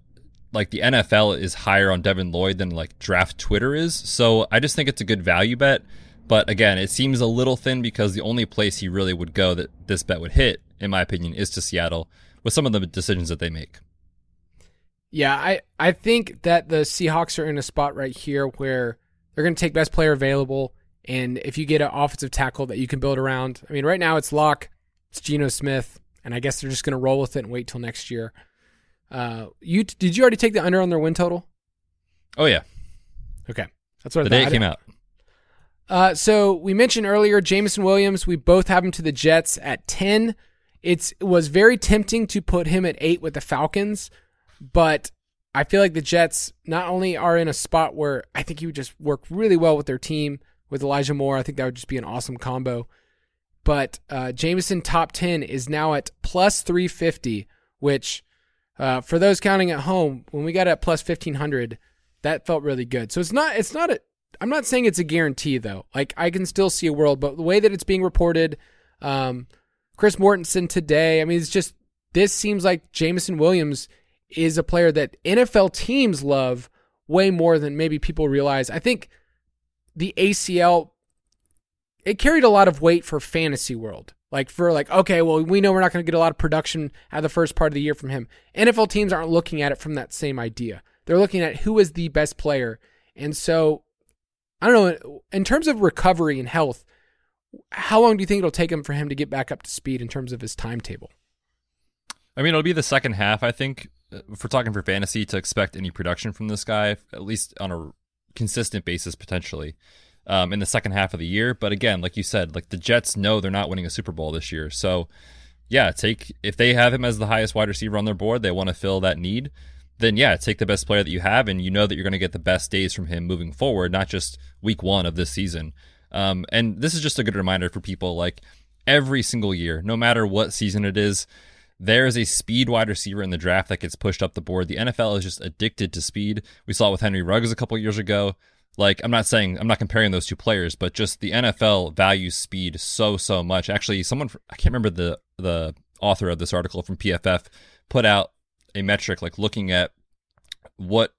like the NFL is higher on Devin Lloyd than like draft Twitter is. So I just think it's a good value bet. But again, it seems a little thin because the only place he really would go that this bet would hit, in my opinion, is to Seattle with some of the decisions that they make. Yeah, I, I think that the Seahawks are in a spot right here where they're going to take best player available. And if you get an offensive tackle that you can build around, I mean, right now it's Lock, it's Geno Smith, and I guess they're just going to roll with it and wait till next year. Uh, you did you already take the under on their win total? Oh yeah. Okay, that's what the I day it came out. Uh, so we mentioned earlier Jameson Williams. We both have him to the Jets at ten. It's it was very tempting to put him at eight with the Falcons, but I feel like the Jets not only are in a spot where I think he would just work really well with their team with Elijah Moore. I think that would just be an awesome combo. But uh, Jameson top 10 is now at plus 350, which uh, for those counting at home, when we got at plus 1500, that felt really good. So it's not, it's not a, I'm not saying it's a guarantee though. Like I can still see a world, but the way that it's being reported, um, Chris Mortensen today, I mean, it's just, this seems like Jameson Williams is a player that NFL teams love way more than maybe people realize. I think the ACL it carried a lot of weight for fantasy world. Like for like, okay, well, we know we're not going to get a lot of production out of the first part of the year from him. NFL teams aren't looking at it from that same idea. They're looking at who is the best player. And so I don't know, in terms of recovery and health, how long do you think it'll take him for him to get back up to speed in terms of his timetable? I mean, it'll be the second half, I think, uh, if we're talking for fantasy, to expect any production from this guy, at least on a consistent basis, potentially um, in the second half of the year. But again, like you said, like the Jets know they're not winning a Super Bowl this year. So yeah, take if they have him as the highest wide receiver on their board, they want to fill that need. Then yeah, take the best player that you have, and you know that you're going to get the best days from him moving forward, not just week one of this season. Um, and this is just a good reminder for people like every single year, no matter what season it is, there is a speed wide receiver in the draft that gets pushed up the board. The NFL is just addicted to speed. We saw it with Henry Ruggs a couple years ago. Like, I'm not saying, I'm not comparing those two players, but just the NFL values speed so, so much. Actually, someone, I can't remember the, the author of this article from PFF put out a metric like looking at what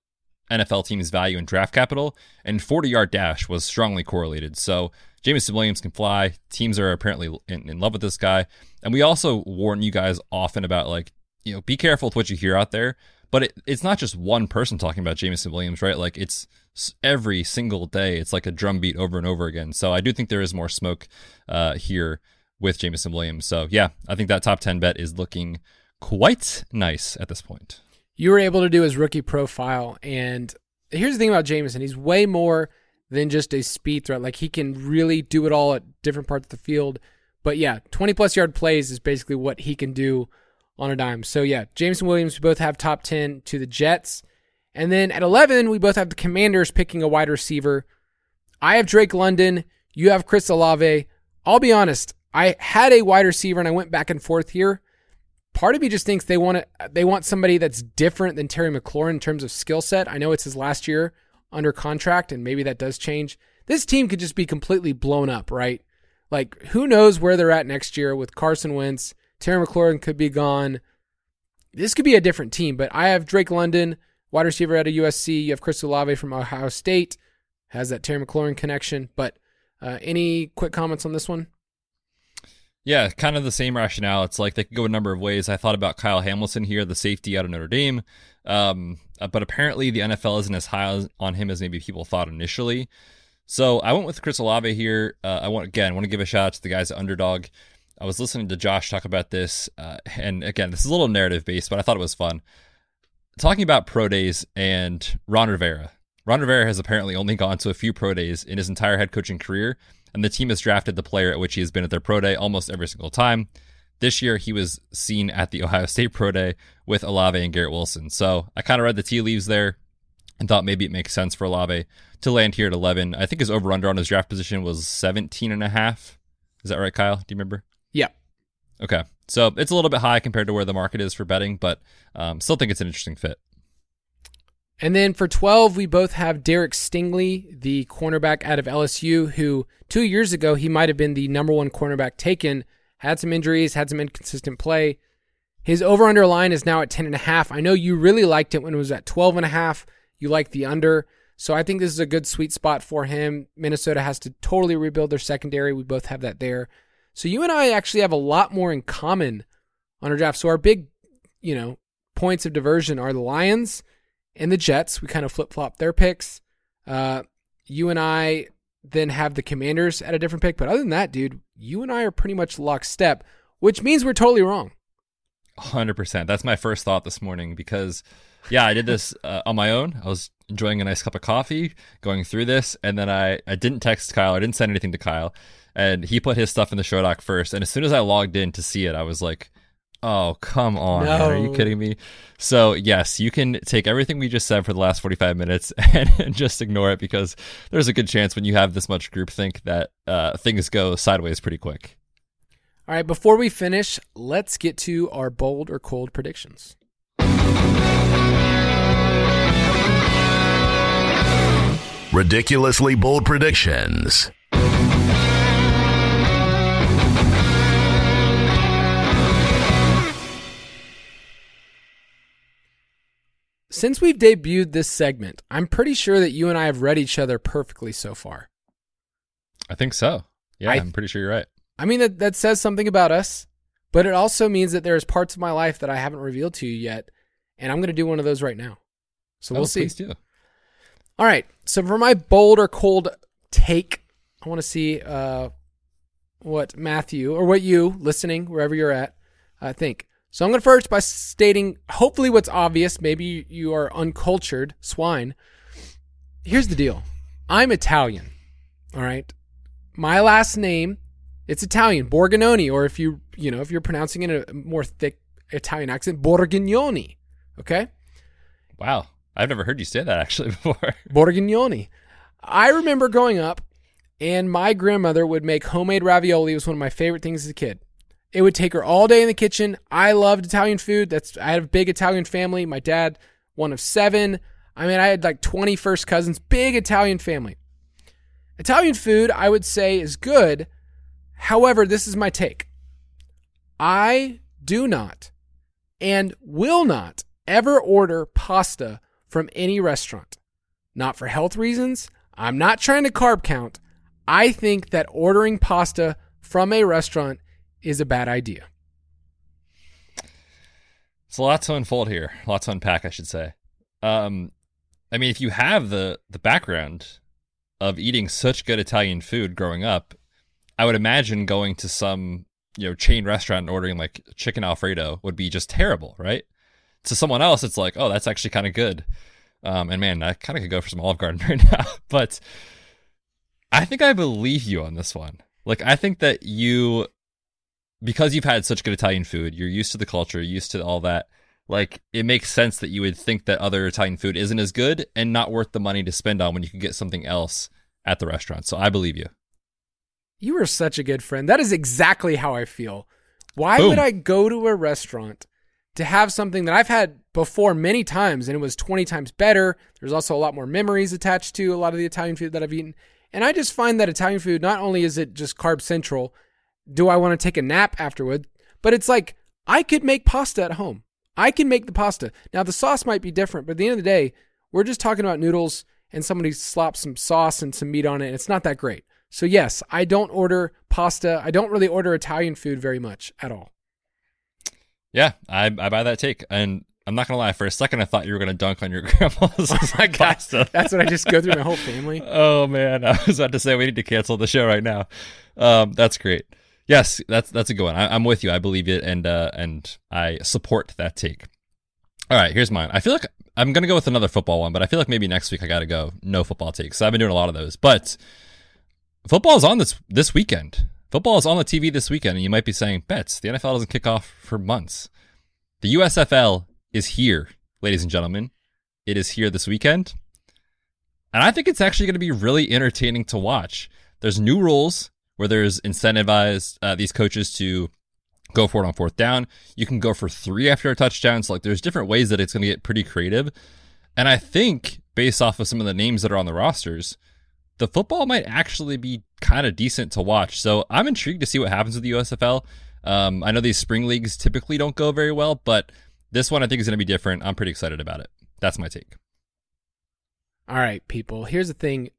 NFL teams value in draft capital, and 40 yard dash was strongly correlated. So Jameson Williams can fly. Teams are apparently in, in, love with this guy. And we also warn you guys often about like, you know, be careful with what you hear out there. But it, it's not just one person talking about Jameson Williams, right? Like it's every single day. It's like a drumbeat over and over again. So I do think there is more smoke uh, here with Jameson Williams. So yeah, I think that top 10 bet is looking quite nice at this point. You were able to do his rookie profile. And here's the thing about Jameson he's way more than just a speed threat. Like he can really do it all at different parts of the field. But yeah, 20 plus yard plays is basically what he can do on a dime. So yeah, Jameson Williams, we both have top 10 to the Jets. And then at 11, we both have the Commanders picking a wide receiver. I have Drake London. You have Chris Olave. I'll be honest. I had a wide receiver and I went back and forth here. Part of me just thinks they want to, they want somebody that's different than Terry McLaurin in terms of skill set. I know it's his last year under contract and maybe that does change. This team could just be completely blown up, right? Like who knows where they're at next year with Carson Wentz. Terry McLaurin could be gone. This could be a different team, but I have Drake London wide receiver out of USC. You have Chris Olave from Ohio State, has that Terry McLaurin connection. But uh, any quick comments on this one? Yeah, kind of the same rationale. It's like they could go a number of ways. I thought about Kyle Hamilton here, the safety out of Notre Dame. Um, uh, but apparently the NFL isn't as high on him as maybe people thought initially. So I went with Chris Olave here. Uh, I want again, want to give a shout out to the guys at Underdog. I was listening to Josh talk about this, uh, and again, this is a little narrative based, but I thought it was fun. Talking about pro days and Ron Rivera. Ron Rivera has apparently only gone to a few pro days in his entire head coaching career, and the team has drafted the player at which he has been at their pro day almost every single time. This year, he was seen at the Ohio State Pro Day with Olave and Garrett Wilson. So I kind of read the tea leaves there and thought maybe it makes sense for Olave to land here at 11. I think his over under on his draft position was 17 and a half. Is that right, Kyle? Do you remember? Yeah. Okay. So it's a little bit high compared to where the market is for betting, but um, still think it's an interesting fit. And then for 12, we both have Derek Stingley, the cornerback out of LSU, who two years ago, he might have been the number one cornerback taken had some injuries, had some inconsistent play. His over under line is now at 10.5. I know you really liked it when it was at 12.5. You liked the under. So I think this is a good sweet spot for him. Minnesota has to totally rebuild their secondary. We both have that there. So you and I actually have a lot more in common on our draft. So our big, you know, points of diversion are the Lions and the Jets. We kind of flip flop their picks. Uh, you and I then have the Commanders at a different pick. But other than that, dude, you and I are pretty much lockstep, which means we're totally wrong. 100%. That's my first thought this morning because, yeah, I did this uh, on my own. I was enjoying a nice cup of coffee, going through this, and then I, I didn't text Kyle. I didn't send anything to Kyle. And he put his stuff in the show doc first. And as soon as I logged in to see it, I was like, Oh, come on. No. Are you kidding me? So, yes, you can take everything we just said for the last 45 minutes and, and just ignore it because there's a good chance when you have this much groupthink that uh, things go sideways pretty quick. All right, before we finish, let's get to our bold or cold predictions. Ridiculously bold predictions. Since we've debuted this segment, I'm pretty sure that you and I have read each other perfectly so far. I think so. Yeah, I, am pretty sure you're right. I mean that that says something about us, but it also means that there's parts of my life that I haven't revealed to you yet, and I'm going to do one of those right now. So we'll oh, see. Please do. All right. So for my bold or cold take, I want to see uh, what Matthew or what you listening wherever you're at uh, think. So I'm going to first by stating hopefully what's obvious. Maybe you are uncultured swine. Here's the deal. I'm Italian. All right. My last name, it's Italian, Borgononi, or if you, you know, if you're pronouncing it in a more thick Italian accent, Borgognoni. Okay. Wow. I've never heard you say that actually before. Borgognoni. I remember growing up and my grandmother would make homemade ravioli. It was one of my favorite things as a kid. It would take her all day in the kitchen. I loved Italian food. That's I had a big Italian family. My dad, one of seven. I mean, I had like 20 first cousins, big Italian family. Italian food, I would say, is good. However, this is my take. I do not and will not ever order pasta from any restaurant. Not for health reasons. I'm not trying to carb count. I think that ordering pasta from a restaurant is a bad idea. It's a lot to unfold here, a lot to unpack, I should say. Um, I mean, if you have the the background of eating such good Italian food growing up, I would imagine going to some you know chain restaurant and ordering like chicken alfredo would be just terrible, right? To someone else, it's like, oh, that's actually kind of good. Um, and man, I kind of could go for some Olive Garden right now, but I think I believe you on this one. Like, I think that you because you've had such good Italian food, you're used to the culture, used to all that. Like it makes sense that you would think that other Italian food isn't as good and not worth the money to spend on when you can get something else at the restaurant. So I believe you. You are such a good friend. That is exactly how I feel. Why Boom. would I go to a restaurant to have something that I've had before many times and it was 20 times better? There's also a lot more memories attached to a lot of the Italian food that I've eaten. And I just find that Italian food, not only is it just carb central, do I want to take a nap afterward? But it's like I could make pasta at home. I can make the pasta. Now the sauce might be different, but at the end of the day, we're just talking about noodles and somebody slops some sauce and some meat on it. And it's not that great. So yes, I don't order pasta. I don't really order Italian food very much at all. Yeah, I, I buy that take. And I'm not gonna lie, for a second I thought you were gonna dunk on your grandma's oh my pasta. That's what I just go through my whole family. oh man, I was about to say we need to cancel the show right now. Um, that's great. Yes, that's that's a good one. I, am with you. I believe it, and uh, and I support that take. All right, here's mine. I feel like I'm gonna go with another football one, but I feel like maybe next week I gotta go no football takes. So I've been doing a lot of those, but football is on this this weekend. Football is on the TV this weekend, and you might be saying, "Betts the NFL doesn't kick off for months." The USFL is here, ladies and gentlemen. It is here this weekend, and I think it's actually going to be really entertaining to watch. There's new rules where there's incentivized uh, these coaches to go for it on fourth down. You can go for three after a touchdown. So like there's different ways that it's going to get pretty creative. And I think based off of some of the names that are on the rosters, the football might actually be kind of decent to watch. So I'm intrigued to see what happens with the USFL. Um, I know these spring leagues typically don't go very well, but this one I think is going to be different. I'm pretty excited about it. That's my take. All right, people. Here's the thing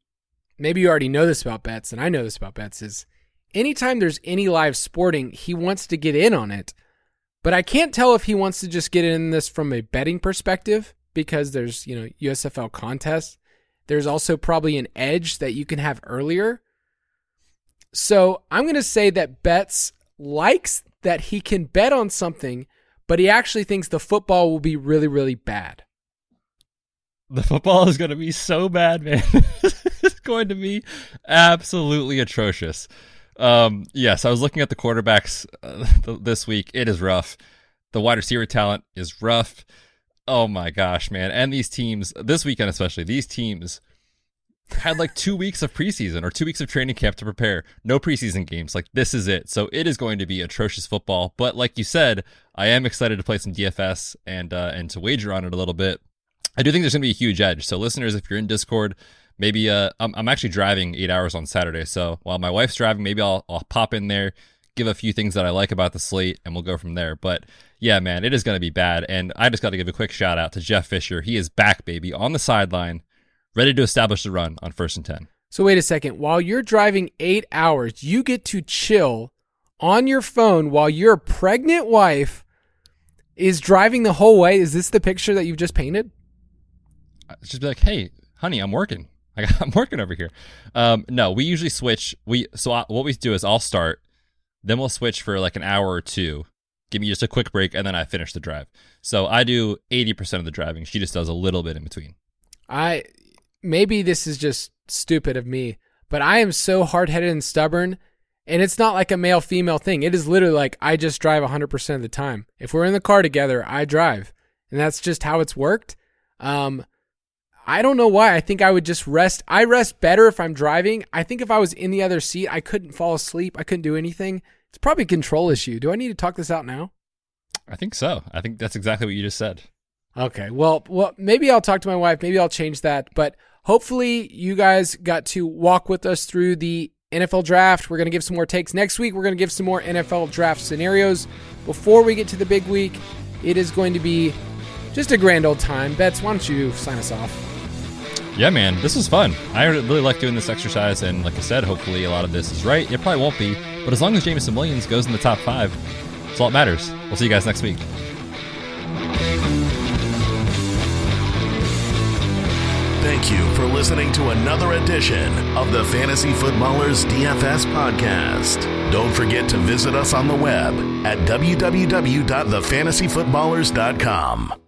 maybe you already know this about Betts, and I know this about Betts, is anytime there's any live sporting, he wants to get in on it. But I can't tell if he wants to just get in this from a betting perspective because there's, you know, USFL contests. There's also probably an edge that you can have earlier. So I'm going to say that Betts likes that he can bet on something, but he actually thinks the football will be really, really bad. The football is going to be so bad, man. it's going to be absolutely atrocious. Um, yes, I was looking at the quarterbacks uh, this week. It is rough. The wide receiver talent is rough. Oh my gosh, man. And these teams, this weekend especially, these teams had like two weeks of preseason or two weeks of training camp to prepare. No preseason games. Like this is it. So it is going to be atrocious football. But like you said, I am excited to play some DFS and uh, and to wager on it a little bit. I do think there's going to be a huge edge. So listeners, if you're in Discord, maybe uh, I'm, I'm actually driving eight hours on Saturday. So while my wife's driving, maybe I'll, I'll pop in there, give a few things that I like about the slate, and we'll go from there. But yeah, man, it is going to be bad. And I just got to give a quick shout out to Jeff Fisher. He is back, baby, on the sideline, ready to establish the run on first and 10. So wait a second. While you're driving eight hours, you get to chill on your phone while your pregnant wife is driving the whole way. Is this the picture that you've just painted? Just be like, hey, honey, I'm working. I am working over here. Um, no, we usually switch. We so I, what we do is I'll start, then we'll switch for like an hour or two. Give me just a quick break, and then I finish the drive. So I do eighty percent of the driving. She just does a little bit in between. I maybe this is just stupid of me, but I am so hard headed and stubborn. And it's not like a male female thing. It is literally like I just drive 100% of the time. If we're in the car together, I drive. And that's just how it's worked. Um, I don't know why. I think I would just rest. I rest better if I'm driving. I think if I was in the other seat, I couldn't fall asleep. I couldn't do anything. It's probably a control issue. Do I need to talk this out now? I think so. I think that's exactly what you just said. Okay. Well, well, maybe I'll talk to my wife. Maybe I'll change that. But hopefully, you guys got to walk with us through the NFL draft. We're going to give some more takes next week. We're going to give some more NFL draft scenarios before we get to the big week. It is going to be just a grand old time. Betts, why don't you sign us off? Yeah, man, this was fun. I really like doing this exercise, and like I said, hopefully a lot of this is right. It probably won't be, but as long as Jameson Williams goes in the top five, that's all that matters. We'll see you guys next week. Thank you for listening to another edition of the Fantasy Footballers DFS podcast. Don't forget to visit us on the web at www.thefantasyfootballers.com.